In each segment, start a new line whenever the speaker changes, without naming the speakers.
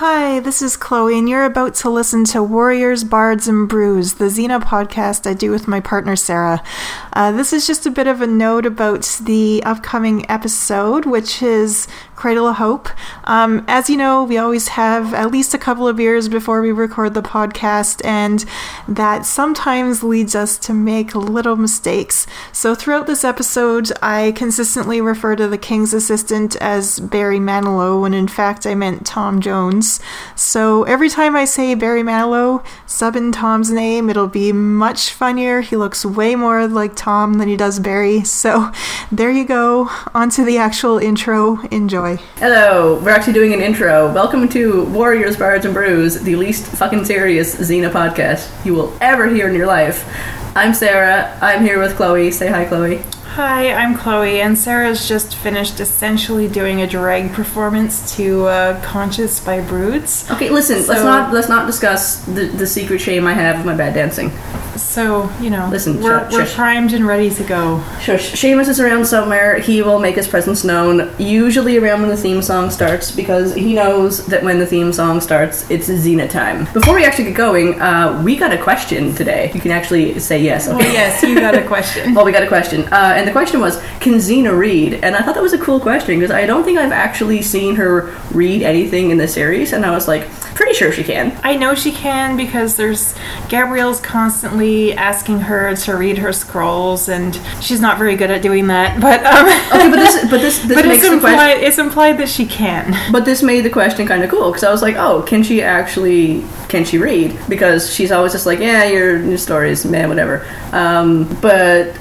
Hi, this is Chloe, and you're about to listen to Warriors, Bards, and Brews, the Xena podcast I do with my partner Sarah. Uh, this is just a bit of a note about the upcoming episode, which is Cradle of Hope. Um, as you know, we always have at least a couple of beers before we record the podcast, and that sometimes leads us to make little mistakes. So, throughout this episode, I consistently refer to the King's assistant as Barry Manilow, when in fact I meant Tom Jones. So every time I say Barry Manilow, sub in Tom's name, it'll be much funnier. He looks way more like Tom than he does Barry. So there you go. On to the actual intro. Enjoy.
Hello, we're actually doing an intro. Welcome to Warriors, Bards, and Brews, the least fucking serious Xena podcast you will ever hear in your life. I'm Sarah. I'm here with Chloe. Say hi, Chloe.
Hi, I'm Chloe, and Sarah's just finished essentially doing a drag performance to uh, "Conscious" by Broods.
Okay, listen. let's not let's not discuss the, the secret shame I have of my bad dancing.
So you know,
Listen,
we're,
sh-
we're
shush.
primed and ready to go.
Shush. Seamus is around somewhere. He will make his presence known, usually around when the theme song starts, because he knows that when the theme song starts, it's Xena time. Before we actually get going, uh, we got a question today. You can actually say yes.
Oh
Okay.
yes, you got a question.
Well, we got a question, uh, and the question was, "Can Xena read?" And I thought that was a cool question because I don't think I've actually seen her read anything in the series, and I was like, pretty sure she can.
I know she can because there's Gabrielle's constantly asking her to read her scrolls, and she's not very good at doing that. But um,
Okay, but this, but this, this
but it's
the question.
it's implied that she can.
But this made the question kind of cool because I was like, oh, can she actually can she read? Because she's always just like, yeah, your, your stories, man, whatever. Um, but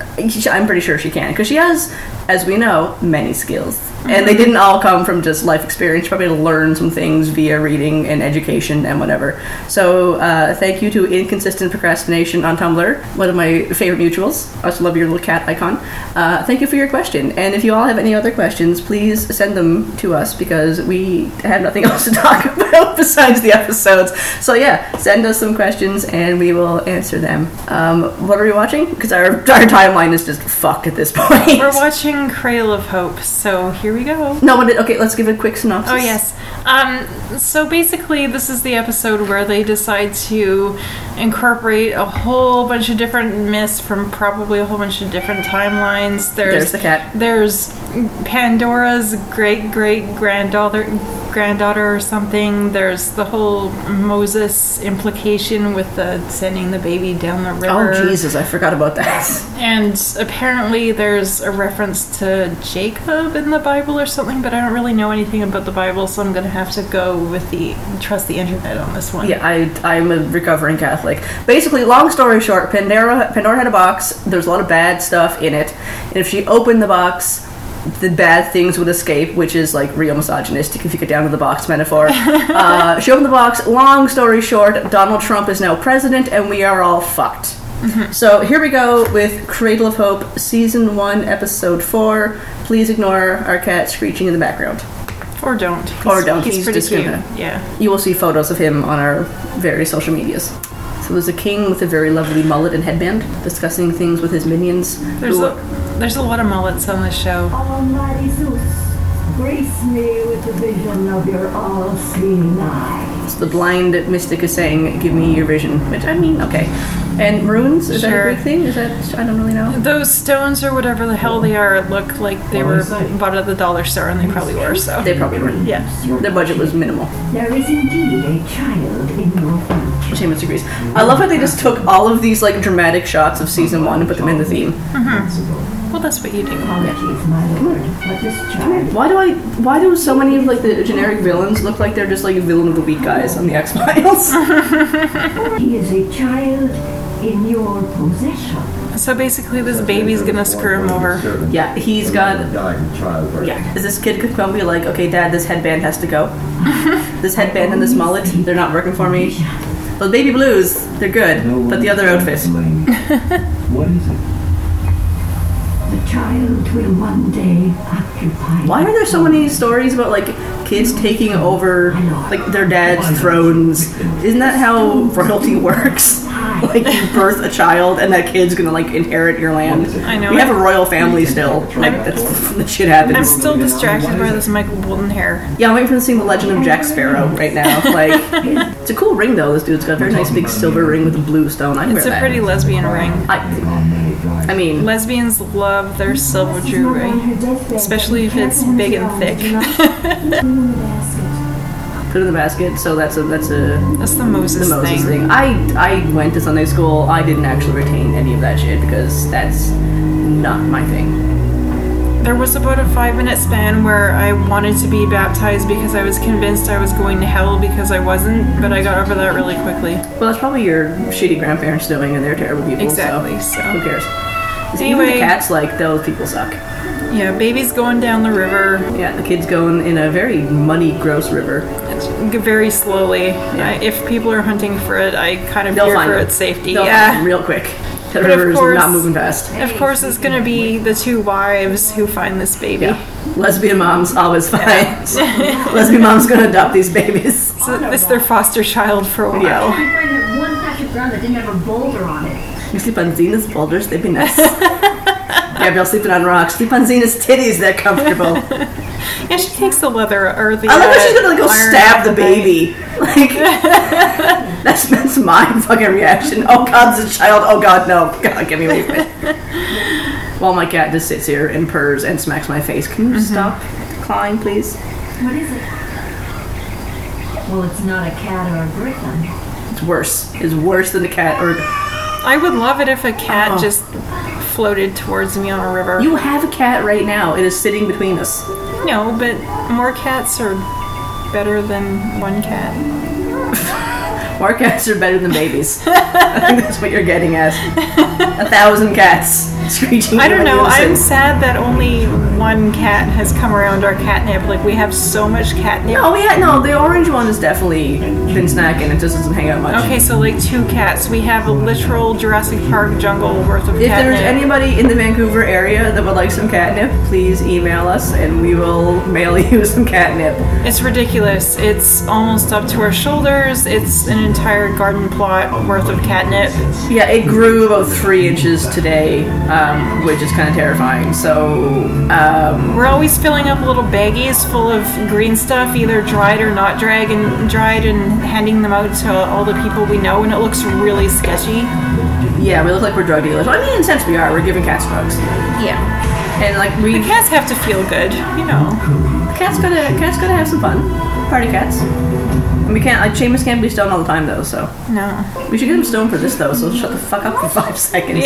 I'm pretty sure she can because she has, as we know, many skills. And they didn't all come from just life experience. She probably learned some things via reading and education and whatever. So, uh, thank you to Inconsistent Procrastination on Tumblr, one of my favorite mutuals. I also love your little cat icon. Uh, thank you for your question. And if you all have any other questions, please send them to us because we have nothing else to talk about besides the episodes. So, yeah, send us some questions and we will answer them. Um, what are we watching? Because our, our timeline is just fucked at this point.
We're watching Cradle of Hope, so here we go.
No, but it, okay, let's give a quick synopsis.
Oh yes. Um, so basically, this is the episode where they decide to incorporate a whole bunch of different myths from probably a whole bunch of different timelines. There's,
There's the cat.
There's Pandora's great great granddaughter granddaughter or something. There's the whole Moses implication with the sending the baby down the river.
Oh, Jesus, I forgot about that.
And apparently, there's a reference to Jacob in the Bible or something, but I don't really know anything about the Bible, so I'm gonna have to go with the trust the internet on this one.
Yeah, I, I'm a recovering Catholic. Basically, long story short, Pandora, Pandora had a box. There's a lot of bad stuff in it. And if she opened the box, the bad things would escape, which is like real misogynistic if you get down to the box metaphor. uh, she opened the box. Long story short, Donald Trump is now president, and we are all fucked. So here we go with Cradle of Hope, Season 1, Episode 4. Please ignore our cat screeching in the background.
Or don't.
Or don't.
He's,
He's
pretty cute.
gonna-
Yeah.
You will see photos of him on our various social medias. So there's a king with a very lovely mullet and headband discussing things with his minions.
There's a there's a lot of mullets on this show.
Almighty Zeus, grace me with the vision of your all-seeing eyes.
the blind mystic is saying, "Give me your vision," which I mean, okay. And runes is that a big thing? Is that I don't really know.
Those stones or whatever the hell they are look like they were bought at the dollar store, and they probably were. So
They probably were.
yeah.
Their budget was minimal.
There is indeed a child in your future.
Seamus agrees. I love how they just took all of these like dramatic shots of season one and put them in the theme. Mm-hmm.
Well, that's what you do.
Apologies, my lord, this child
Why do I? Why do so many of like the generic villains look like they're just like villain of the week guys on the X Files?
he is a child in your possession.
So basically, this baby's gonna screw him over.
yeah, he's got
died in childbirth.
Yeah. Is this kid could come be like, okay, dad, this headband has to go. this headband and this mullet, they're not working for me. Those baby blues, they're good,
No
but the other
can
outfit.
what is it?
The child will one day occupy.
Why are there so many stories about like kids taking over like their dad's thrones. Isn't that how royalty works? Like you birth a child and that kid's gonna like inherit your land.
I know.
We have a royal family still. Like that's that shit happens.
I'm still distracted by this Michael Bolton hair.
Yeah, I'm waiting for him to sing The Legend of Jack Sparrow right now. Like, it's a cool ring though. This dude's got a very nice big silver ring with a blue stone. I can
It's
wear
a
that.
pretty lesbian ring.
I, I mean,
Lesbians love their silver jewelry, especially if it's big and thick.
Put it in the basket. So that's a that's a
That's the Moses,
the Moses
thing.
thing. I I went to Sunday school. I didn't actually retain any of that shit because that's not my thing.
There was about a five minute span where I wanted to be baptized because I was convinced I was going to hell because I wasn't, but I got over that really quickly.
Well, that's probably your shitty grandparents doing, and they're terrible people.
Exactly,
So,
so.
who cares? Even
Anyway.
the cats like those people suck.
Yeah, baby's going down the river
Yeah, the kid's going in a very muddy, gross river.
g- very slowly. I, if people are hunting for it, I kind of
They'll
fear
find
for
it.
its safety.
They'll
yeah.
find it real quick. The
But of
river is
course-
not moving fast.
Of course, it's going to be the two wives who find this baby.
Yeah. Lesbian moms always find. Lesbian moms gonna adopt these babies.
So it's their foster child for a while.
Yeah.
I find that one patch of ground that didn't have a boulder on it.
You sleep on Xena's boulders, they'd be nice. Gabrielle sleeping on rocks. Sleep on Xena's titties, they're comfortable.
Yeah, she takes the leather or the.
I love that
uh,
she's gonna like, go stab
off
the baby. Like that's that's my fucking reaction. Oh god, it's a child. Oh god, no. God, get me away from it. While my cat just sits here and purrs and smacks my face. Can you stop, clawing, please?
What is it? Well, it's not a cat or a griffin.
It's worse. It's worse than a cat or.
I would love it if a cat
Oh.
just floated towards me on a river.
You have a cat right now. It is sitting between us.
no, but more cats are better than one cat.
More cats are better than babies. I think that's what you're getting at. A thousand cats screeching.
I don't know. I'm sad that only one cat has come around our catnip. Like we have so much catnip.
No, yeah, no. The orange one has definitely been snacking. It just doesn't hang out much.
Okay, so like two cats. We have a literal Jurassic Park jungle worth of catnip.
If
catnip.
there's anybody in the Vancouver area that would like some catnip, please email us and we will mail you some catnip.
It's ridiculous. It's almost up to our shoulders. It's an entire garden plot worth of catnip.
Yeah, it grew about three inches today, um, which is kind of terrifying. So, um,
We're always filling up little baggies full of green stuff, either dried or not dried, and dried, and handing them out to all the people we know, and it looks really sketchy.
yeah, we look like we're drug dealers. I mean, in a sense, we are. We're giving cats drugs,
Yeah,
and like we
the cats have to feel good, you know.
cats gotta cats gotta have some fun. Party cats. And we can't like Seamus can't be stoned all the time though, so
No,
we should get him stoned for this though. So shut the fuck up for five seconds.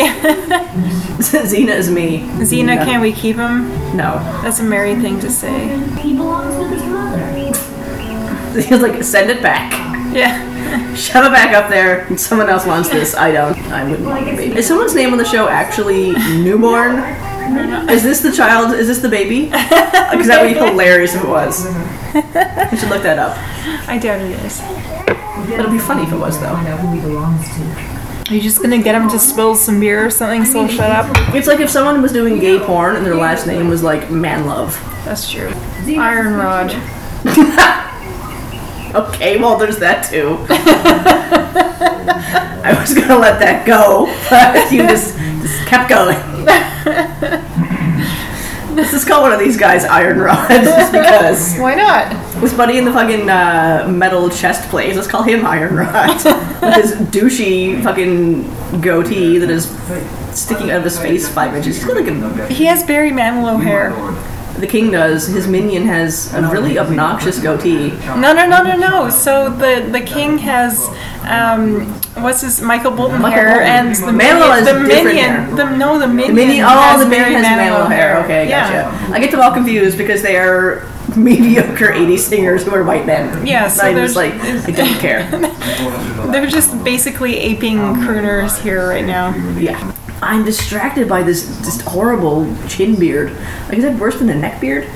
Xena is me.
Xena,
No.
can we keep him?
No.
That's a married thing to say.
He belongs with his mother.
He's like, send it back.
Yeah.
Shove it back up there. Someone else wants this. I don't. I wouldn't want the baby. Is someone's name on the show actually newborn? Is this the child? Is this the baby? Because that would be hilarious if it was. I should look that up.
I doubt it is.
It'll be funny if it was though.
Find out who he belongs to.
Are you just gonna get him to spill some beer or something so he'll shut up?
It's like if someone was doing gay porn and their last name was like Man Love.
That's true. Iron Rod.
Okay, well, there's that too. I was gonna let that go, but you just, just kept going. Let's just call one of these guys Iron Rod, just because.
Why not?
This buddy in the fucking uh, metal chest plate, let's call him Iron Rod. With his douchey fucking goatee that is sticking out of his face five inches. He's got like a
He has Barry Manilow hair.
The king does. His minion has a really obnoxious goatee.
No, no, no, no, no. So the the king has um, what's his Michael Bolton
Michael
hair
Bolton.
and the minion.
has
The minion.
hair.
The no, the minion.
The minion, oh,
has
the minion has
Manilow
Manilow hair. Okay, gotcha. I get them all confused because they are mediocre 80s singers who are white men.
Yeah, so
I'm just like, I don't care.
They're just basically aping crooners here right now.
Yeah. I'm distracted by this just horrible chin beard. Like, is that worse than the neck beard?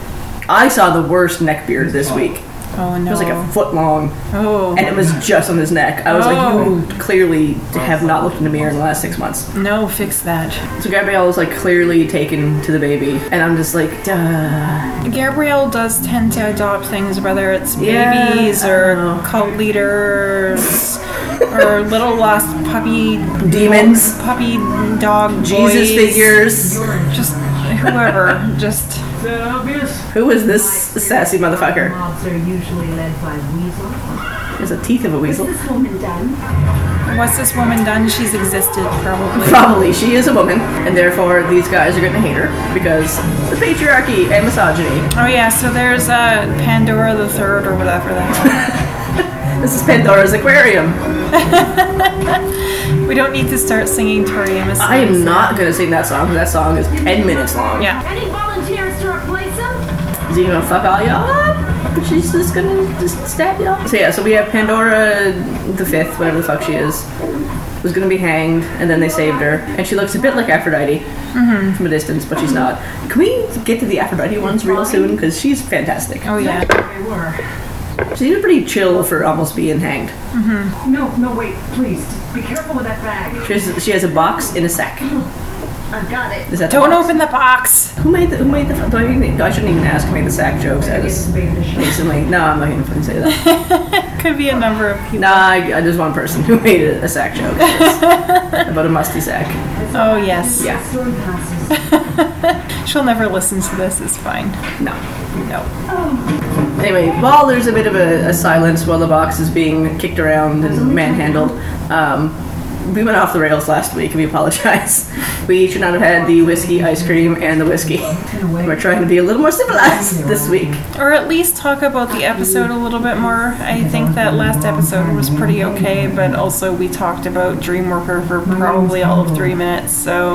I saw the worst neck beard this oh. week.
Oh no.
It was like a foot long,
oh.
and it was just on his neck. I was
Oh.
like, you oh. clearly have not looked in the mirror in the last six months.
no, fix that.
So Gabrielle was like clearly taken to the baby, and I'm just like, duh.
Gabrielle does tend to adopt things, whether it's babies
I
or cult leaders or little lost puppy
Demons.
puppy dog
Jesus
boys.
figures.
just whoever, just
Who is this sassy motherfucker?
Mobs are usually led by weasels.
There's the teeth of a weasel.
What's this woman done?
what's this woman done? She's existed probably.
Probably she is a woman, and therefore these guys are going to hate her because the patriarchy and misogyny.
Oh yeah, so there's uh, Pandora the Third or whatever the hell.
This is Pandora's aquarium.
we don't need to start singing Tori Amos.
I am not going to sing that song. That song is ten minutes long.
Yeah.
Any volunteers to replace him?
Is he gonna fuck all y'all up? She's just gonna just stab y'all. So yeah, so we have Pandora the fifth, whatever the fuck she is, was gonna be hanged, and then they saved her, and she looks a bit like Aphrodite mm-hmm. from a distance, but she's not. Can we get to the Aphrodite ones real soon? Because she's fantastic.
Oh yeah.
They were.
She's pretty chill for almost being hanged. Mm-hmm.
No, no, wait, please. Be careful with that bag.
She has, she has a box in a sack.
I've got it.
Is that
Don't
box?
open the box.
Who made the? Who made the? Do I, even, I shouldn't even ask who made the sack jokes. I just instantly. No, I'm not gonna say that.
Could be a number of people.
Nah, I, I just one person who made a, a sack joke It's about a musty sack.
Oh yes.
Yeah.
She'll never listen to this. It's fine.
No.
No.
Anyway, while there's a bit of a, a silence while the box is being kicked around and manhandled, um, we went off the rails last week and we apologize. We should not have had the whiskey ice cream and the whiskey. We're trying to be a little more civilized this week.
Or at least talk about the episode a little bit more. I think that last episode was pretty okay, but also we talked about Dreamworker for probably all of three minutes. So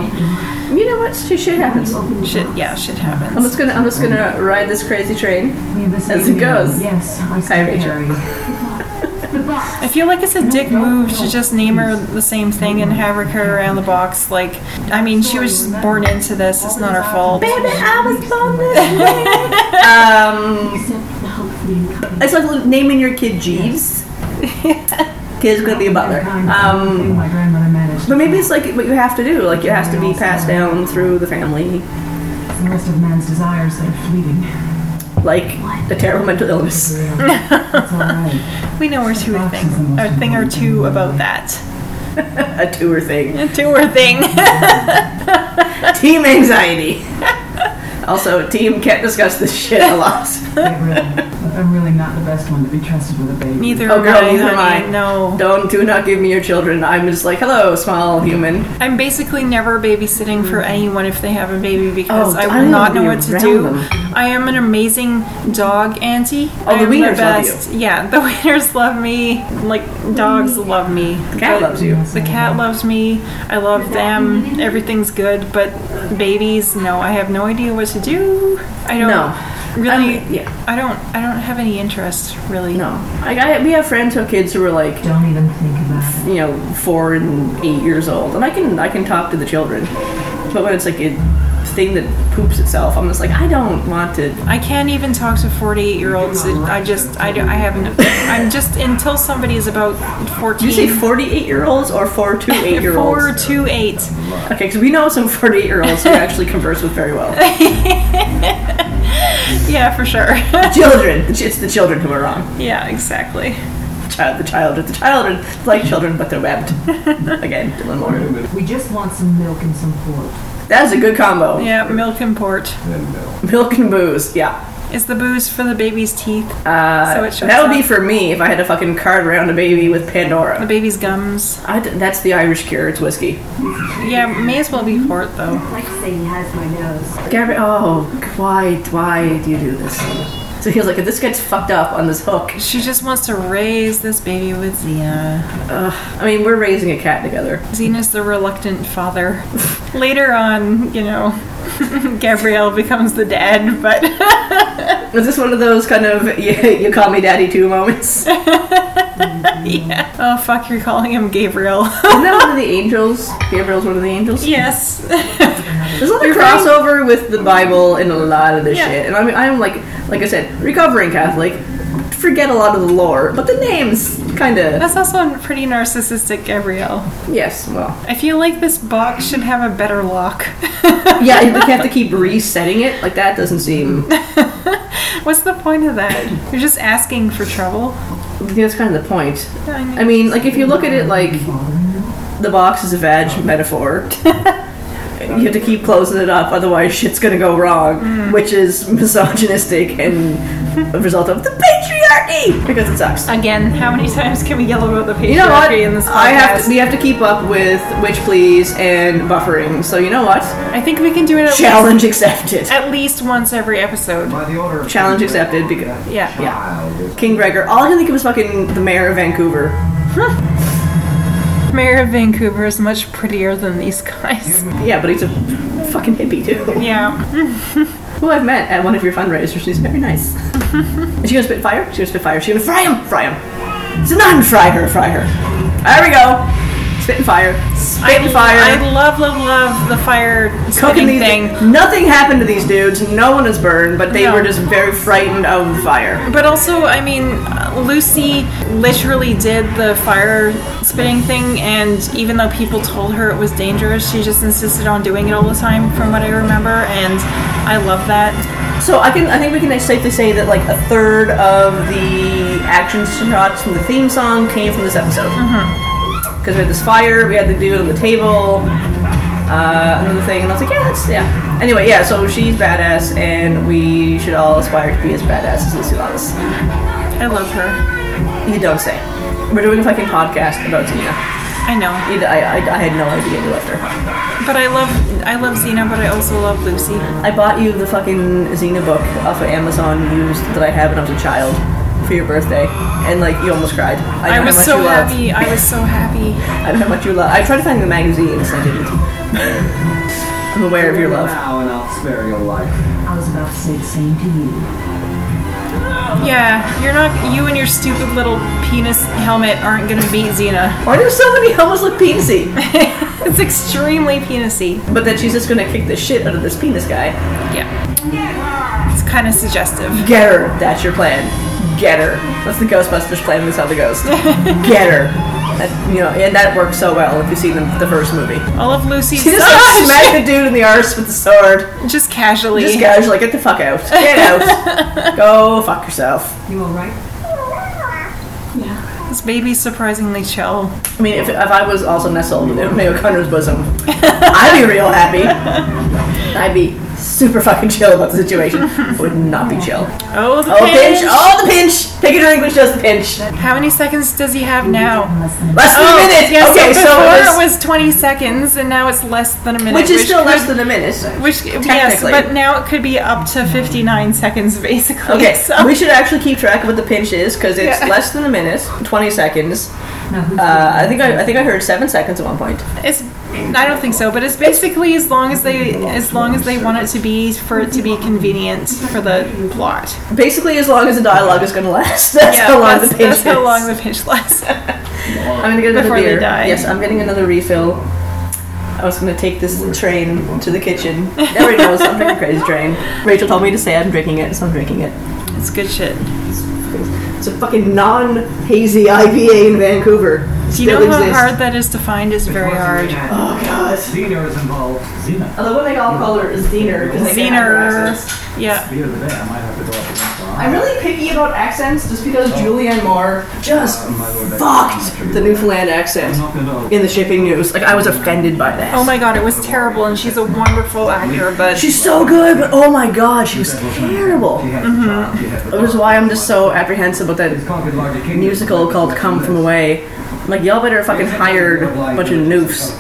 You know what? Shit, shit happens.
shit, yeah, shit happens.
I'm just gonna I'm just gonna ride this crazy train.
As
As it goes.
Yes, I
Hi,
see
Rachel.
Harry.
I feel like it's a dick move to just name her the same thing and have her carry around the box. Like, I mean, she was just born into this. It's not her fault.
Baby, I was born this way. um, it's like naming your kid Jeeves. Kid's gonna be a butler. Um,
my grandmother managed.
but maybe it's like what you have to do. Like it has to be passed down through the family,
the rest of man's desires that are fleeting.
Like a terrible mental illness.
That's all right.
We know her two thing, a thing or two about that.
A tour thing.
A two or thing.
Team anxiety. also, team can't discuss this shit a lot.
I'm really not the best one to be trusted with a baby.
Neither
Oh,
am
girl,
I,
neither am
honey.
I.
No.
Don't do not give me your children. I'm just like, hello, small human.
I'm basically never babysitting for mm. anyone if they have a baby because
Oh,
I
I
will not know what to
around
do.
them.
I am an amazing dog auntie.
Oh,
I
the
am
wieners love
best. Yeah, the wieners love me. Like dogs mm. love me. The
cat loves you.
The cat loves me. I love them. Everything's good. But babies, no, I have no idea what to do. I don't
No.
really.
I'm- yeah.
I don't. I don't have any interest really.
No, like I, we have friends who have kids who are like,
Don't even think about it.
you know, four and eight years old, and I can I can talk to the children, but when it's like a thing that poops itself, I'm just like, I don't want to.
I can't even talk to 48 year olds. I just, I, don't, I haven't, I'm just, until somebody is about 14.
Did you say 48 year olds or four to eight year
Four
olds?
to eight.
Okay, because we know some 48 year olds who actually converse with very well.
Yeah, for sure.
children, it's the children who are wrong.
yeah, exactly.
Child, the child, the child are like children, but they're webbed. Again, Dylan Moran.
We just want some milk and some pork.
That is a good combo.
Yeah, milk and port.
Milk Milk and booze, yeah.
Is the booze for the baby's teeth?
Uh,
So it shows
that would be
up.
for me if I had to fucking cart around a baby with Pandora.
The baby's gums.
I d- that's the Irish cure. It's whiskey.
Yeah, may as well be port though.
Like to say he has my nose.
Gabriel, oh, why, why do you do this? So he was like, if this gets fucked up on this hook,
She just wants to raise this baby with Xena.
uh, I mean, we're raising a cat together.
Xena's the reluctant father. Later on, you know, Gabrielle becomes the dad, but
Was this one of those kind of you, you call me daddy too moments?
Yeah. Oh fuck, you're calling him Gabriel.
Isn't that one of the angels? Gabriel's one of the angels.
yes.
There's a lot of crossover with the Bible in a lot of this
Yeah.
shit, and I mean, I'm like, like I said, recovering Catholic, forget a lot of the lore, but the names kind of.
That's also a pretty narcissistic, Gabrielle.
Yes, well,
I feel like this box should have a better lock.
yeah, you have to keep resetting it. Like that doesn't seem.
What's the point of that? You're just asking for trouble.
That's kind of the point.
I mean,
I mean, like if you look at it like the box is a vag metaphor. You have to keep closing it up, otherwise shit's gonna go wrong, mm. which is misogynistic and a result of the patriarchy because it sucks.
again, how many times can we yell about the patriarchy
You know what?
in this podcast?
I have to, we have to keep up with Witch Please and buffering. So you know what?
I think we can do it at least,
Challenge accepted.
at least once every episode.
By the order of
Challenge accepted. Because
Yeah.
yeah, King Gregor. All I can think of is fucking the mayor of Vancouver.
Mayor of Vancouver is much prettier than these guys.
Yeah, but he's a fucking hippie too.
Yeah.
Who I've met at one of your fundraisers. She's very nice. Is she gonna spit fire? She's gonna spit fire. She's gonna fry him. Fry him. So not fry her. Fry her. There we go. Spitting fire. Spitting fire.
I love, love, love the fire
cooking
spitting
these
thing.
Nothing happened to these dudes. No one is burned, but they
No.
were just very frightened of the fire.
But also, I mean, uh, Lucy literally did the fire spitting thing, and even though people told her it was dangerous, she just insisted on doing it all the time, from what I remember, and I love that.
So I can I think we can safely say that like a third of the action shots from the theme song came from this episode. Because we had this fire, we had the dude on the table, uh, another thing, and I was like, yeah, that's yeah. Anyway, yeah. So she's badass, and we should all aspire to be as badass as Lucy Lawless.
I love her.
You don't say. We're doing a fucking podcast about Xena.
I know,
You- I, I, I had no idea you loved her.
but I love I love Xena, but I also love Lucy.
I bought you the fucking Xena book off of Amazon used that I had when I was a child for your birthday, and like you almost cried.
I,
know
was so
you love-
happy. I was so happy.
I don't know how much you love. I tried to find the magazines, and I didn't. I'm aware of your love.
Now and I'll spare your life.
I was about to say the same to you.
Yeah, you're not. You and your stupid little penis helmet aren't gonna beat Xena.
Why do so many helmets look penisy?
it's extremely penisy.
But then she's just gonna kick the shit out of this penis guy.
Yeah, it's kind of suggestive.
Get her. That's your plan. Get her. That's the Ghostbusters plan. That's how the ghost. Get her. That, you know, and that works so well if you see the, the first movie.
All of Lucy's
She just
Oh,
smack the dude in the arse with the sword.
just casually.
Just casually, get the fuck out. Get out. Go fuck yourself.
You alright? Yeah.
This baby's surprisingly chill.
I mean, if, if I was also nestled in Mayo Connor's bosom, I'd be real happy. I'd be super fucking chill about the situation. Would not be chill.
Oh, the
Oh,
pinch!
pinch! Oh, the pinch! Pick a drink, which does the pinch.
How many seconds does he have now?
Less than
Oh,
a minute.
yeah,
okay,
so
so,
before
it
it
was,
was 20 seconds, and now it's less than a minute.
which is still less than a minute.
Which yes, but now it could be up to 59 seconds, basically.
Okay,
so
we should actually keep track of what the pinch is because it's
Yeah.
less than a minute, twenty seconds.
Now
Uh, I think I, I think I heard seven seconds at one point.
it's. I don't think so, but it's basically as long as they as long as they want it to be for it to be convenient for the plot.
Basically, as long as the dialogue is going to last. That's
yeah,
how long
that's,
the pinch
that's how
is.
long the pinch lasts.
I'm gonna get another
Before they
beer.
die.
Yes, I'm getting another refill. I was gonna take this train to the kitchen. Everybody knows I'm drinking Crazy Train. Rachel told me to say I'm drinking it, so I'm drinking it.
it's good shit.
It's a fucking non-hazy IPA in Vancouver.
Do you know how
exists.
hard that is to find? Is very hard.
Oh god.
Xena is involved. Xena.
Although when they all call her Zener because they can't have her
Zener. Yeah.
The other day, I might have to go up against her.
I'm really picky about accents just because Julianne Moore just fucked the Newfoundland accent in the shipping news. Like I was offended by that.
Oh my god, it was terrible, and she's a wonderful actor, but
She's so good, but oh my god, she was terrible.
Mm-hmm.
Which is why I'm just so apprehensive about that musical called Come From Away. Like, y'all better fucking hire a bunch of noofs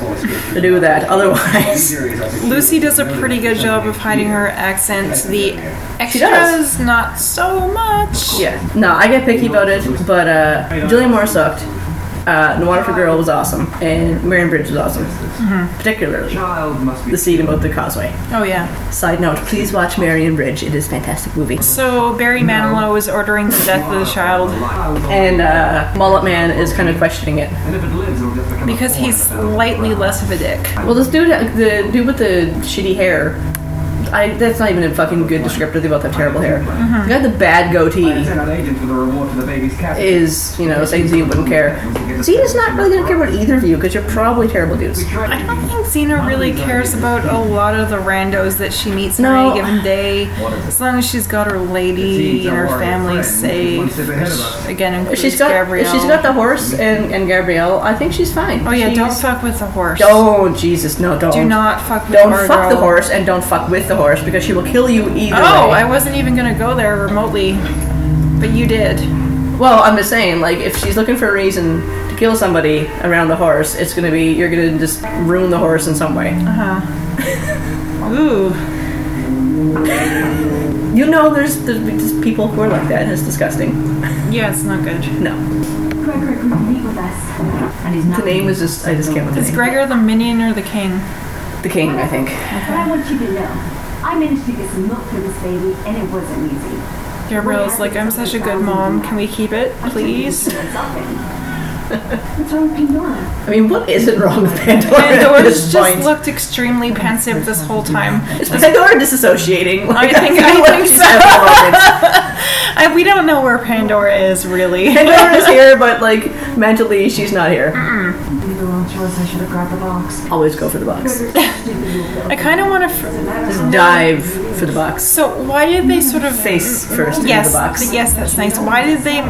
to do that. Otherwise,
Lucy does a pretty good job of hiding her accent. The extras, not so much.
yeah. No, I get picky about it, but uh, Julianne Moore sucked. Uh, the Waterford Girl was awesome, and Marion Bridge was awesome. Particularly
Child must be
the scene about the causeway.
Oh yeah.
Side note: Please watch Marion Bridge. It is a fantastic movie.
So Barry Manilow is ordering the death of the child
And uh, Mullet Man is kind of questioning it.
And if it lives, it'll just
because he's slightly less of a dick.
Well, this dude, the dude with the shitty hair, I, that's not even a fucking good descriptor. They both have terrible hair.
Mm-hmm.
The guy with the bad goatee
I sent out agents a reward for the baby's cat.
is, you know, saying Z wouldn't care. Xena's not really gonna care about either of you because you're probably terrible dudes.
I don't think Xena really cares about a lot of the randos that she meets
No.
any given day. As long as she's got her lady and her family safe. Which, again,
If she's got,
Gabrielle.
if she's got the horse and, and Gabrielle, I think she's fine.
oh yeah,
She's-
don't fuck with the horse.
Don't, Jesus, no, don't.
Do not fuck with
Don't
her,
fuck the horse and don't fuck with the horse because she will kill you either
Oh,
way.
I wasn't even gonna go there remotely, but you did.
Well, I'm just saying, like, if she's looking for a reason to kill somebody around the horse, it's gonna be you're gonna just ruin the horse in some way. Uh huh.
Ooh.
You know, there's there's just people who are like that. It's disgusting.
Yeah, it's not good.
No,
Gregor agreed to meet with us. And he's not.
the name is just I just can't with the
Is. Gregor the minion or the king?
The king, I think.
But I want you to know, I managed to get some milk for this baby, and it wasn't easy.
Gabrielle's like, I'm such a good mom. Can we keep it, please?
What's wrong with Pandora?
I mean, what isn't wrong with Pandora at
Pandora's
this
just
point?
looked extremely pensive this whole time.
Is Pandora disassociating? Like,
think- I think
she's
so.
having moments.
I, we don't know where Pandora is really.
Pandora is here, but like mentally, she's not here.
Made the wrong choice. I should have grabbed the box.
Always go for the box.
I kind of want to. F-
Just dive for the box.
so why did they sort of
Face first into
Yes,
the box.
yes, that's nice. Why did they?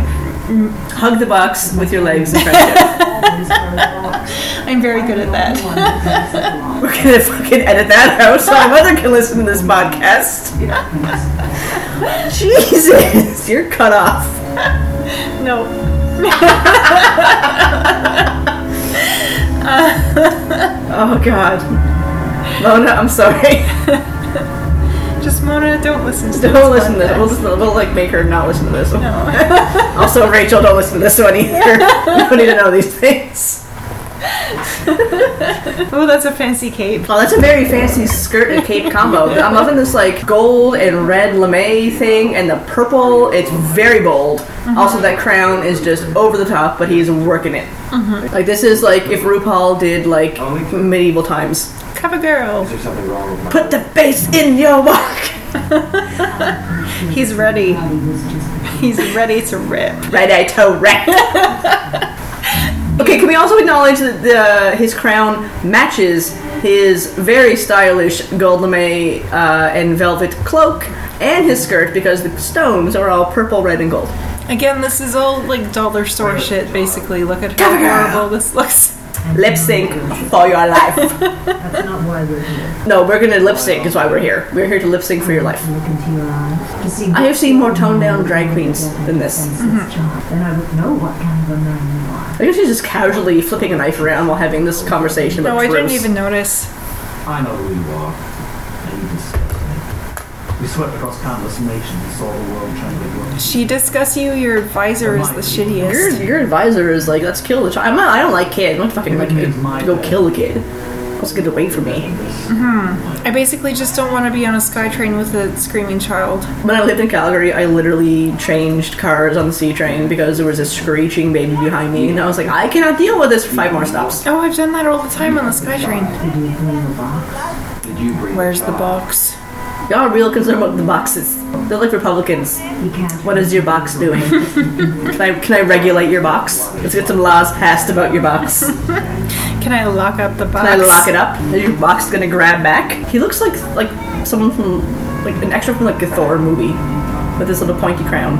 Hug the box with your legs in friendship.
I'm very good at that.
We're gonna fucking edit that out so my mother can listen to this podcast. Jesus, you're cut off.
no.
Oh god. Mona, I'm sorry.
Just Mona, don't listen to this.
Don't listen to this. We'll, just, we'll like make her not listen to this. No. also, Rachel, don't listen to this one either. you don't need to know these things.
Oh, that's a fancy cape.
Oh, that's a very fancy skirt and cape combo. I'm loving this like gold and red lame thing and the purple. It's very bold. Mm-hmm. Also, that crown is just over the top, but he's working it. Like this is like if RuPaul did like medieval times.
Cover girl.
There's something wrong with my
Put the bass in your walk.
He's ready. He's ready to rip.
Ready to wreck. okay, can we also acknowledge that the, his crown matches his very stylish gold lame uh, and velvet cloak and his skirt because the stones are all purple, red, and gold.
Again, this is all like dollar store shit. Basically, look at how horrible this looks.
Lip sync for your life.
That's not why we're here.
No, we're gonna lip sync. Is why we're here. We're here to lip sync for your life.
Look into your eyes to see.
I have seen more toned down drag queens than this.
Then I would know what kind of a man you are.
I guess she's just casually flipping a knife around while having this conversation about
No, I didn't even notice.
I know who you are. And you disgust me. We swept across countless nations, saw the world trembling.
She discuss you. Your advisor is the shittiest.
your your advisor is like, let's kill the child. I'm not, I don't like kids. I'm not fucking like to go kill a kid. Let's get away from me. Mm-hmm.
I basically just don't want to be on a sky train with a screaming child.
When I lived in Calgary, I literally changed cars on the C train because there was a screeching baby behind me, and I was like, I cannot deal with this for five more stops.
Oh, I've done that all the time on the sky train.
Did you bring the box?
Did you bring
Where's the box?
Y'all are real concerned about the boxes. They're like Republicans. What is your box doing? can I can I regulate your box? Let's get some laws passed about your box. Can
I lock up the box?
Can I lock it up? Is your box gonna grab back? He looks like like someone from like an extra from like a Thor movie with this little pointy crown.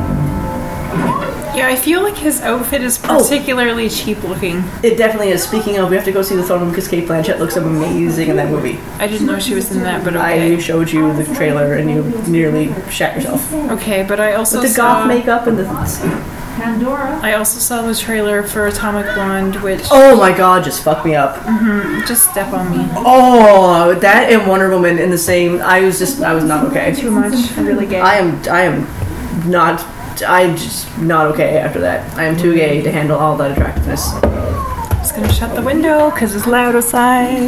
Yeah, I feel like his outfit is
Oh.
particularly cheap looking.
It definitely is. Speaking of, we have to go see the Thor movie because Cate Blanchett looks amazing in that movie.
I didn't know she was in that, but
I showed you the trailer and you nearly shat yourself.
Okay, but I also
With the
saw
goth makeup and the.
Pandora.
I also saw the trailer for Atomic Blonde, which
Oh my god, just fuck me up.
Mm-hmm, just step on me.
Oh, that and Wonder Woman in the same. I was just, I was not okay.
Too much. I'm really gay.
I am, I am not. I'm just not okay after that. I am too gay to handle all that attractiveness.
I'm just gonna shut the window because it's loud outside.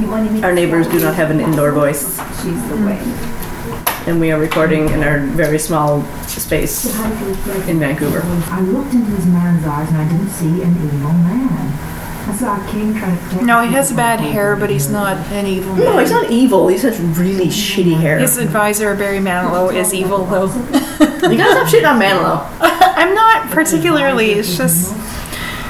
You wanted me
Our neighbors do not have an indoor voice,
She's the way.
and we are recording in our very small space
How do you feel?
in Vancouver.
I looked into this man's eyes and I didn't see an evil man.
I saw a king trying to
No, he has bad hair, but he's not an evil man.
No, he's not evil. He has really shitty hair.
His advisor, Barry Manilow, is evil, though.
You gotta stop shitting on Manilow.
I'm not particularly. It's just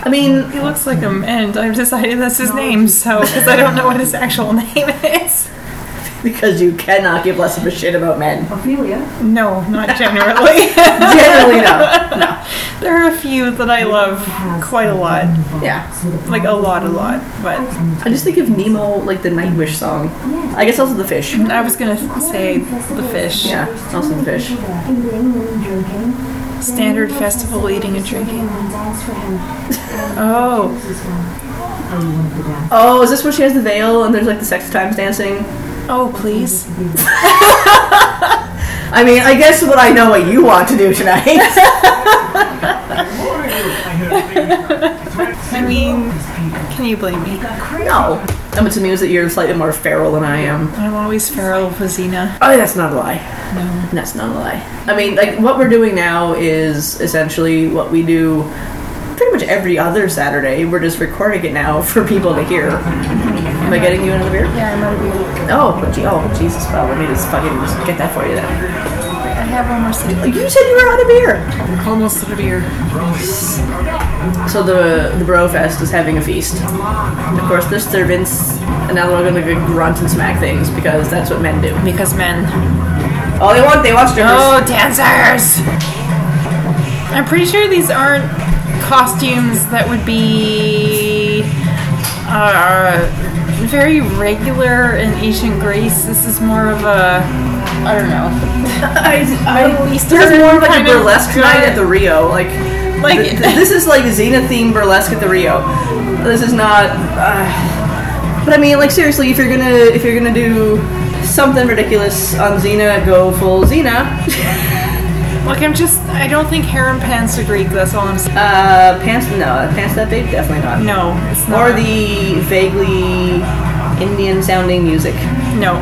I mean,
he looks like him, and I've decided that's his name. So because I don't know what his actual name is.
because you cannot give less of a shit about men.
Ophelia.
No, not generally.
Generally, no. No.
there are a few that I love quite a lot,
Yeah.
like a lot, a lot. But
I just think of Nemo, like the Nightwish song. I guess also the fish.
I was gonna say the fish.
Yeah, also the fish.
Eating and drinking.
Standard festival eating and drinking.
And dance for him.
Oh,
Oh, you wanted to dance?
Oh, is this where she has the veil and there's like the sex times dancing?
Oh, please.
I mean, I guess what I know what you want to do tonight.
I mean, can you blame me?
no. I'm is that you're slightly more feral than I am.
I'm always feral with Xena.
Oh, that's not a lie.
No.
That's not a lie. I mean, like what we're doing now is essentially what we do pretty much every other Saturday. We're just recording it now for people to hear. Am I getting you another beer?
Yeah, I'm out of beer.
Oh, gee, oh, Jesus! Well, let me just fucking just get that for you then.
I have one more sip.
You said you were out of beer.
Almost out of beer.
So the the Bro Fest is having a feast. Of course, there's servants, and now they're gonna grunt and smack things because that's what men do.
Because men.
All they want, they want strippers.
Oh, dancers! I'm pretty sure these aren't costumes that would be uh, very regular in ancient Greece. This is more of a, I don't know,
I, I,
Middle
this
Eastern
is more like a burlesque night at the Rio. Like,
Like-
th- th- this is like Xena themed burlesque at the Rio. This is not. Uh, but I mean, like seriously, if you're gonna if you're gonna do something ridiculous on Xena, go full Xena.
Like I'm just, I don't think harem pants are Greek. That's all I'm saying.
Uh, pants? No, pants that big? Definitely not.
No, it's not.
Or the vaguely Indian sounding music.
no.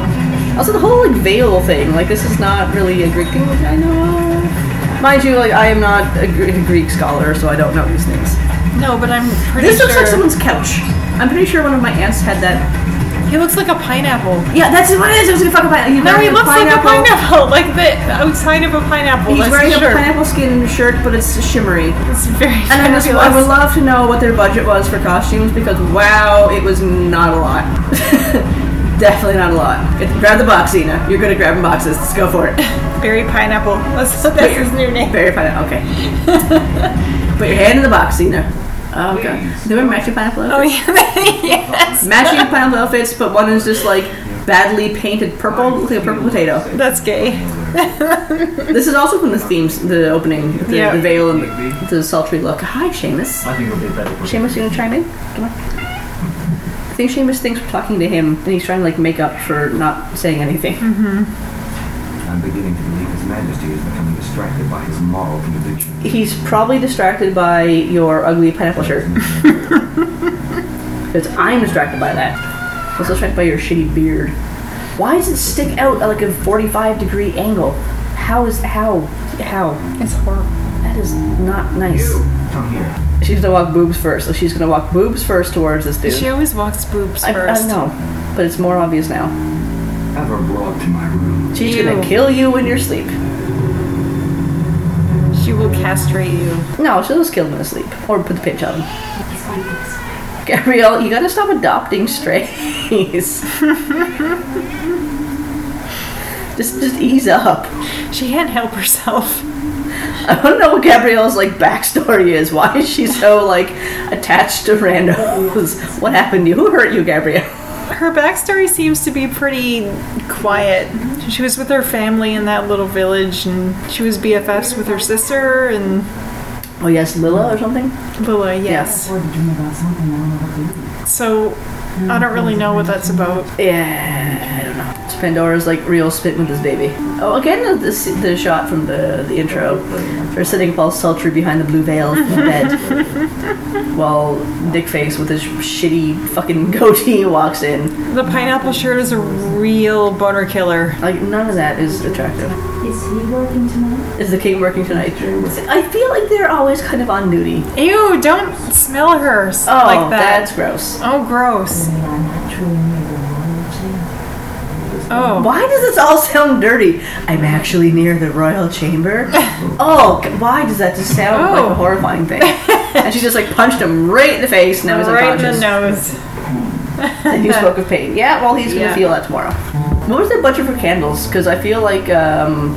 Also, the whole like veil thing. Like, this is not really a Greek thing, which I know. of. Mind you, like I am not a, a Greek scholar, so I don't know these things.
No, but I'm pretty
This
sure.
looks like someone's couch. I'm pretty sure one of my aunts had that.
He looks like a pineapple.
Yeah, that's what it is. It was a fucking pineapple.
No, he looks like a
pineapple.
pineapple, like the outside of a pineapple.
He's
That's
wearing a pineapple skin shirt, but it's shimmery.
It's very
And I just, I would love to know what their budget was for costumes because wow, it was not a lot. Definitely not a lot. Get, grab the box, Ina. You're good at grabbing boxes. Let's go for it.
Berry pineapple. That's, that's his new name.
Very pineapple. Okay. Put your hand in the box, Ina. Oh god. they were matching pineapple
Oh yeah, yes.
Matching pineapple outfits, but one is just like badly painted purple, looks like a purple potato.
That's gay.
This is also from the themes, the opening, the,
Yeah.
the veil and the, the sultry look. Hi, Seamus.
I think it'll be better. for-
Seamus, you gonna chime in? Come on. I think Seamus thinks we're talking to him, and he's trying to like make up for not saying anything. Mm-hmm.
I'm beginning to believe His Majesty is becoming distracted by his moral conviction.
He's probably distracted by your ugly pineapple shirt. Because I'm distracted by that. I'm also distracted by your shitty beard. Why does it stick out at like a 45 degree angle? How is how how?
It's horrible.
That is not nice.
You Come here.
She's gonna walk boobs first, so she's gonna walk boobs first towards this dude.
She always walks boobs
I,
first.
I know, but it's more obvious now.
Have her brought to my room.
She's
Ew.
gonna kill you in your sleep.
She will castrate you.
No, she'll just kill him in his sleep. Or put the pinch on him. Gabrielle, you gotta stop adopting strays. just just ease up.
She can't help herself.
I don't know what Gabrielle's like backstory is. Why is she so like attached to randos? What happened to you? Who hurt you, Gabrielle?
Her backstory seems to be pretty quiet. She was with her family in that little village, and she was BFFs with her sister and
Oh yes, Lila or something?
Lila. Yes.
Or to dream about something I don't know what to do.
So I don't really know what that's about.
Yeah, I don't know. It's Pandora's like real spit with this baby. Oh, again, the, the, the shot from the, the intro. They're sitting all sultry behind the blue veil in the bed. While Dick Face with his shitty fucking goatee walks in.
The pineapple shirt is a real boner killer.
Like, none of that is attractive.
Is he working tonight?
Is the king working tonight? I feel like they're always kind of on duty.
Ew, don't smell her
Oh,
like that.
that's gross.
Oh, gross.
Maybe I'm actually near the royalty.
Oh.
Why does this all sound dirty? I'm actually near the royal chamber. oh, why does that just sound like
Oh.
a horrifying thing? and she just like punched him right in the face. Now he's
right in the
unconscious.
nose.
and you spoke of pain. Yeah, well, he's gonna feel that tomorrow. What was the budget for candles? Because I feel like um,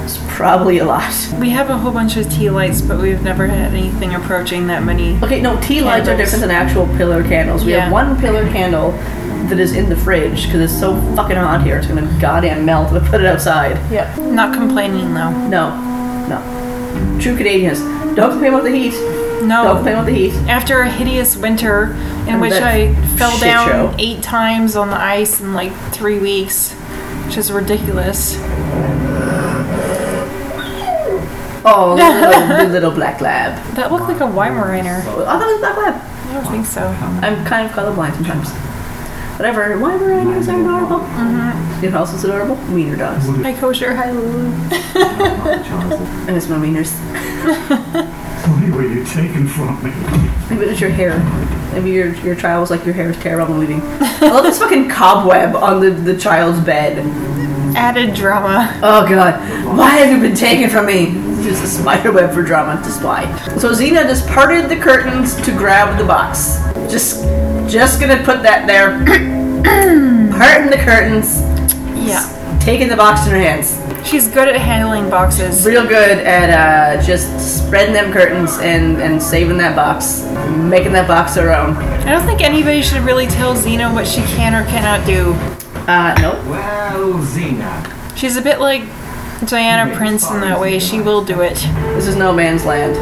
it's probably a lot.
We have a whole bunch of tea lights, but we've never had anything approaching that many.
Okay, no, tea lights are different than actual pillar candles. We
Yeah.
have one pillar candle that is in the fridge because it's so fucking hot here. It's gonna goddamn melt if I put it outside.
Yep. Not complaining though.
No, no. True Canadians. Don't complain about the heat.
No.
Don't complain about the heat.
After a hideous winter in
And
which I fell down
show.
eight times on the ice in like three weeks, which is ridiculous.
Oh, the little, little black lab.
That looked like a Weimaraner.
Oh, I thought it was black lab.
I don't think so.
I'm kind of colorblind sometimes. Whatever. Why were I are adorable? Mm-hmm. You know is adorable? Wiener dogs.
Hi, kosher. Hi, Lulu.
I miss my wieners.
Why were you taken from me?
Maybe it was your hair. Maybe your your child was like your hair is terrible. I'm leaving. I love this fucking cobweb on the, the child's bed.
Added drama.
Oh god, why have you been taken from me? Just a spider web for drama. Just why? So Xena just parted the curtains to grab the box. Just, just gonna put that there. Parting the curtains,
Yeah.
taking the box in her hands.
She's good at handling boxes.
Real good at uh, just spreading them curtains and and saving that box, making that box her own.
I don't think anybody should really tell Xena what she can or cannot do.
Uh, nope.
Well, Xena.
She's a bit like Diana Prince in that way. She will do it.
This is no man's land.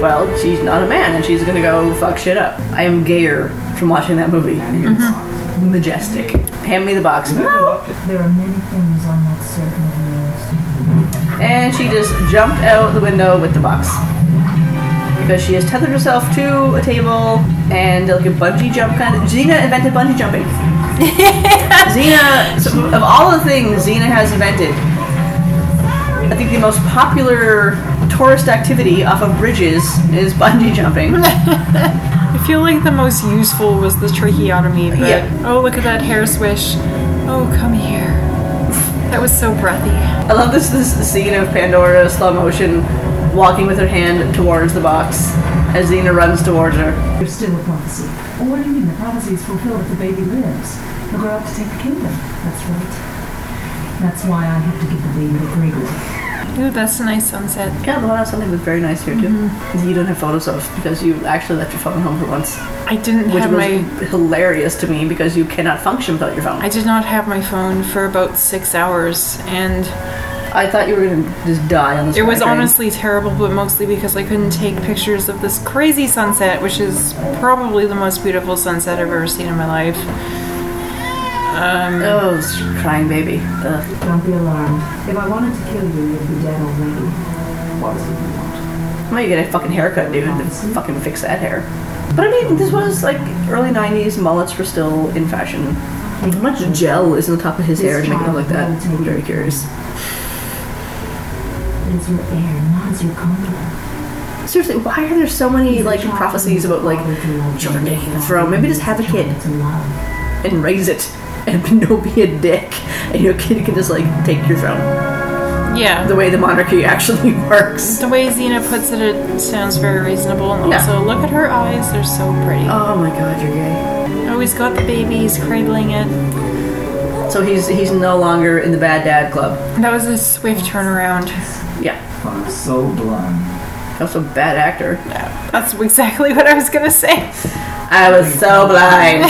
Well, she's not a man, and she's gonna go fuck shit up. I am gayer from watching that movie. Mm-hmm. Majestic. Hand me the box.
There are many things on that circle.
And she just jumped out the window with the box. Because she has tethered herself to a table and like a bungee jump kind of. Xena invented bungee jumping. Xena, so of all the things Xena has invented, I think the most popular tourist activity off of bridges is bungee jumping.
I feel like the most useful was the tracheotomy, but
Yeah.
oh, look at that hair swish. Oh, come here. That was so breathy.
I love this this scene of Pandora slow motion walking with her hand towards the box as Xena runs towards her.
There's still a prophecy. Well, what do you mean? The prophecy is fulfilled if the baby lives. He'll grow up to take the kingdom. That's right. That's why I have to give the baby to Gregory.
Ooh, that's a nice sunset.
Yeah, the one has something that's very nice here too. Mm-hmm. You don't have photos of because you actually left your phone home for once,
I didn't
which
have
was
my.
hilarious to me because you cannot function without your phone.
I did not have my phone for about six hours, and
I thought you were gonna just die on this.
it was
train.
honestly terrible, but mostly because I couldn't take pictures of this crazy sunset, which is probably the most beautiful sunset I've ever seen in my life. Um,
Oh, this crying baby. Ugh.
Don't be alarmed. If I wanted to kill you, you'd be dead already.
What is it you want?
I'm gonna get a fucking haircut, dude, to fucking fix that hair. But I mean, this was like early '90s. Mullets were still in fashion. How much gel is on the top of his hair to make it look like that? I'm very curious.
It is your heir, not as your conqueror.
Seriously, why are there so many like prophecies about like children taking the throne? Maybe just have a kid and raise it, and don't be a dick, and your kid can just like take your throne.
yeah.
The way the monarchy actually works.
The way Xena puts it, it sounds very reasonable. And
Yeah.
also, look at her eyes; they're so pretty.
Oh my god, you're gay.
Oh, he's got the baby; he's cradling it.
So he's he's no longer in the bad dad club.
That was a swift turnaround.
Yeah,
I'm so blind.
also a bad actor.
Yeah, That's exactly what I was gonna say.
I was so blind.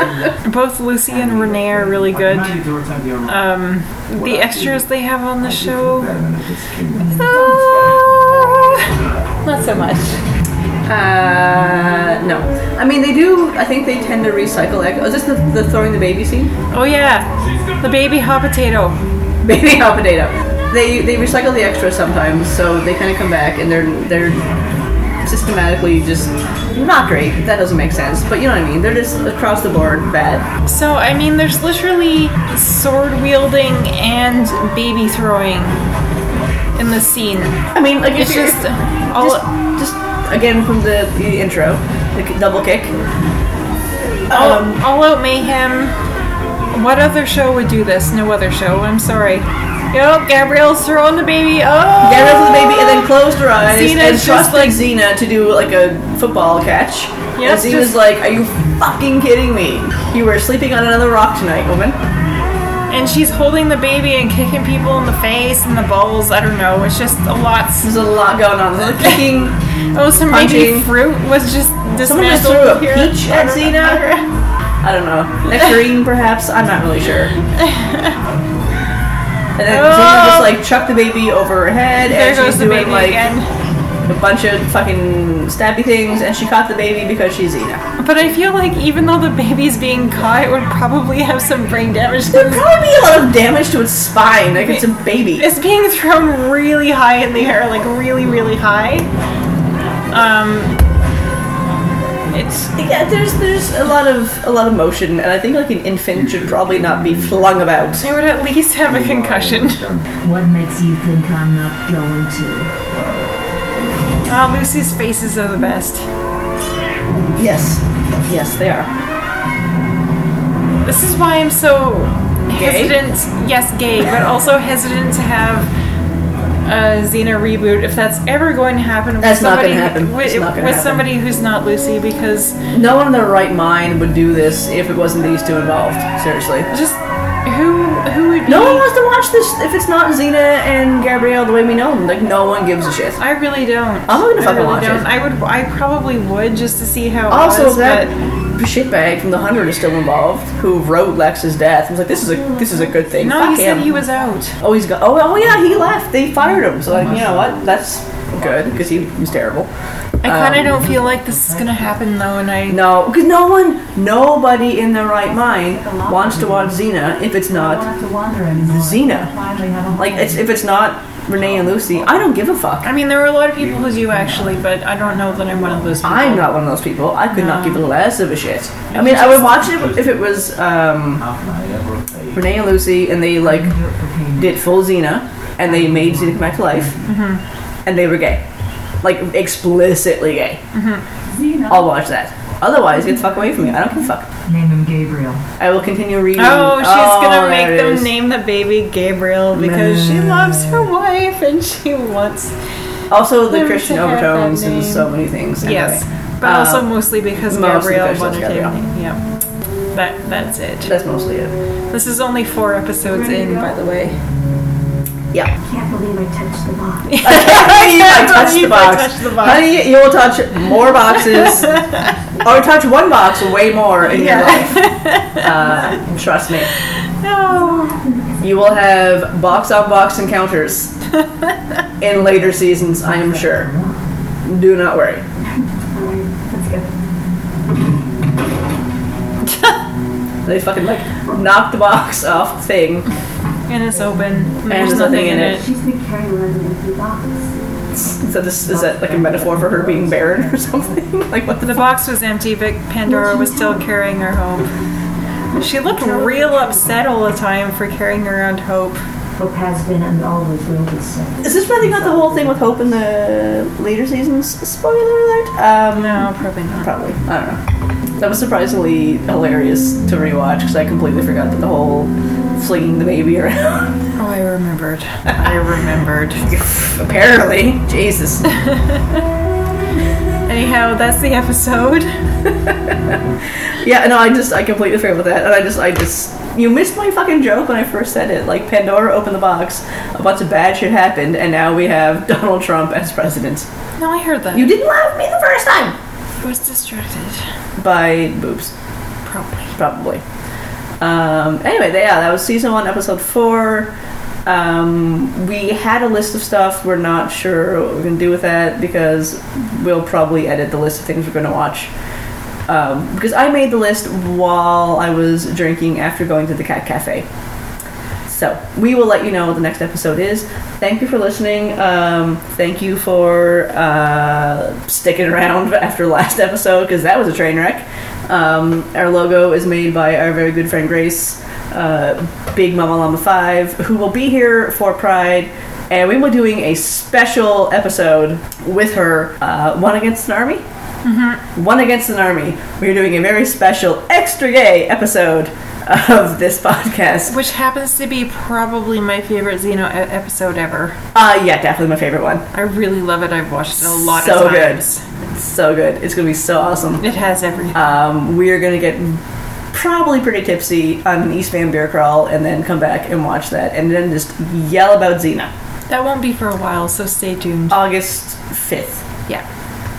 Both Lucy and Renee are really good.
I command you to return to your room.
Um, the extras they have on the show,
Better than if this kingdom.
uh, not so much.
Uh, no. I mean, they do. I think they tend to recycle. Like, is this the, the throwing the baby scene?
Oh yeah, the baby hot potato.
Baby hot potato. They they recycle the extras sometimes, so they kind of come back and they're they're systematically just not great. That doesn't make sense, but you know what I mean. They're just across the board bad.
So I mean, there's literally sword wielding and baby throwing in the scene.
I mean, like
It's just all.
just, just again from the, the intro, the double kick.
all,
Um,
all out mayhem. What other show would do this? No other show. I'm sorry. Yep, Gabrielle's throwing the baby. Oh,
Get rid the baby and then closed her eyes
Xena's
and trusted
like-
Xena to do like a football catch.
Yep,
and Xena's like, "Are you fucking kidding me? You were sleeping on another rock tonight, woman."
And she's holding the baby and kicking people in the face and the balls. I don't know. It's just a lot.
There's a lot going on. Like kicking.
Oh, some baby fruit was just dismantled.
Someone just threw a
here.
peach at Xena. I don't know. Nectarine, perhaps. I'm not really sure. And then Xena just like chucked the baby over her head,
There
and
goes
she's
the
doing
baby
like
again.
a bunch of fucking stabby things, and she caught the baby because she's Xena.
But I feel like even though the baby's being caught, it would probably have some brain damage.
There'd probably be a lot of damage to its spine. Like it's a baby.
It's being thrown really high in the air, like really, really high. Um, it's
Yeah, there's there's a lot of a lot of motion, and I think like an infant should probably not be flung about.
it would at least have a concussion.
What makes you think I'm not going to?
Oh, Lucy's faces are the best.
Yes, yes, they are.
This is why I'm so
Gay?
hesitant. Yes, gay, but also hesitant to have a Xena reboot if that's ever going to happen. with
That's not gonna
somebody-
happen.
With, with
happen.
somebody who's not Lucy, because
No one in their right mind would do this if it wasn't these two involved. Seriously.
just who who would be?
No one wants to watch this if it's not Xena and Gabrielle the way we know them. Like no one gives a shit.
I really don't.
I'm not gonna
I
fucking
really
watch
don't.
it.
I would. I probably would just to see how. It
Also,
was,
that shitbag from the hundred is still involved, who wrote Lexa's death. I was like, this is a this is a good thing.
no,
Fuck
he
him.
said he was out.
Oh, he's got. Oh, oh yeah, he left. They fired him. So like, you know what? That's good because he was terrible.
I kind of
Um,
don't feel like this is gonna happen though, and I.
No, because no one, nobody in their right mind wants to watch Xena if it's
don't
not
have to wander anymore.
Xena.
Finally have a
like it's if it's not Renee and Lucy. I don't give a fuck.
I mean, there are a lot of people who you actually, but I don't know that I'm one of those people.
I'm not one of those people. I could not
No.
give less of a shit. I mean, I would watch it if it was um,
How can I ever pay?
Renee and Lucy, and they like did full Xena, and they made Xena come back to life,
Mm-hmm.
and they were gay, like explicitly gay.
Xena.
I'll watch that. Otherwise, get the fuck away from me. I don't give a fuck.
Name him Gabriel.
I will continue reading.
Oh, she's gonna make them
is.
name the baby Gabriel because she loves her wife and she wants.
Also, the
them
Christian
to have
overtones in
name.
so many things. Anyway.
Yes, but
Uh,
also mostly because
mostly
Gabrielle
because
wanted
that's
to.
Gabrielle.
Yeah, that that's it.
That's mostly it.
This is only four episodes in, by the way.
Yeah.
Can't believe I touched the box.
you might touch
You
the
might
box.
touch the box.
Honey, you will touch more boxes. or touch one box way more in your life. Uh, trust me.
No.
You will have box on box encounters in later seasons, I am sure. Do not worry.
Let's go.
They fucking like knock the box off the thing.
And it's open. And
there's
there's nothing in it.
She's been carrying around an empty box.
So this is that like a metaphor for her being barren or something? like what the
The box was empty, but Pandora was still carrying her hope. She looked real upset all the time for carrying around Hope.
Hope has been and always will be so.
Is this really not the whole thing with Hope in the later seasons? Spoiler alert. Um,
No, probably not.
Probably. I don't know. That was surprisingly hilarious to rewatch because I completely forgot that the whole flinging the baby around.
Oh, I remembered. I remembered.
Apparently, Jesus.
Anyhow, that's the episode.
Yeah, no, I just I completely forgot about that, and I just I just you missed my fucking joke when I first said it. Like Pandora opened the box, a bunch of bad shit happened, and now we have Donald Trump as president.
No, I heard that.
You didn't laugh at me the first time.
I was distracted.
By boobs.
Probably.
probably. Um, anyway, yeah, that was season one, episode four. Um, we had a list of stuff. We're not sure what we're going to do with that because we'll probably edit the list of things we're going to watch. Um, because I made the list while I was drinking after going to the cat cafe. So we will let you know what the next episode is. Thank you for listening. Um, thank you for uh, sticking around after last episode because that was a train wreck. Um, our logo is made by our very good friend Grace, uh, Big Mama Llama Five, who will be here for Pride. And we will be doing a special episode with her, uh, One Against an Army. One Against an Army. We're doing a very special, extra gay episode of this podcast.
Which happens to be probably my favorite Xena episode ever.
Uh, yeah, definitely my favorite one.
I really love it. I've watched it a lot
So
of
good.
times.
So good. It's gonna be so awesome.
It has everything.
Um, we are gonna get probably pretty tipsy on an East Van beer crawl, and then come back and watch that, and then just yell about Xena.
that won't be for a while, so stay tuned.
August fifth.
yeah.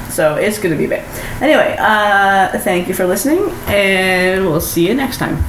So it's gonna be big. Anyway, uh, thank you for listening, and we'll see you next time.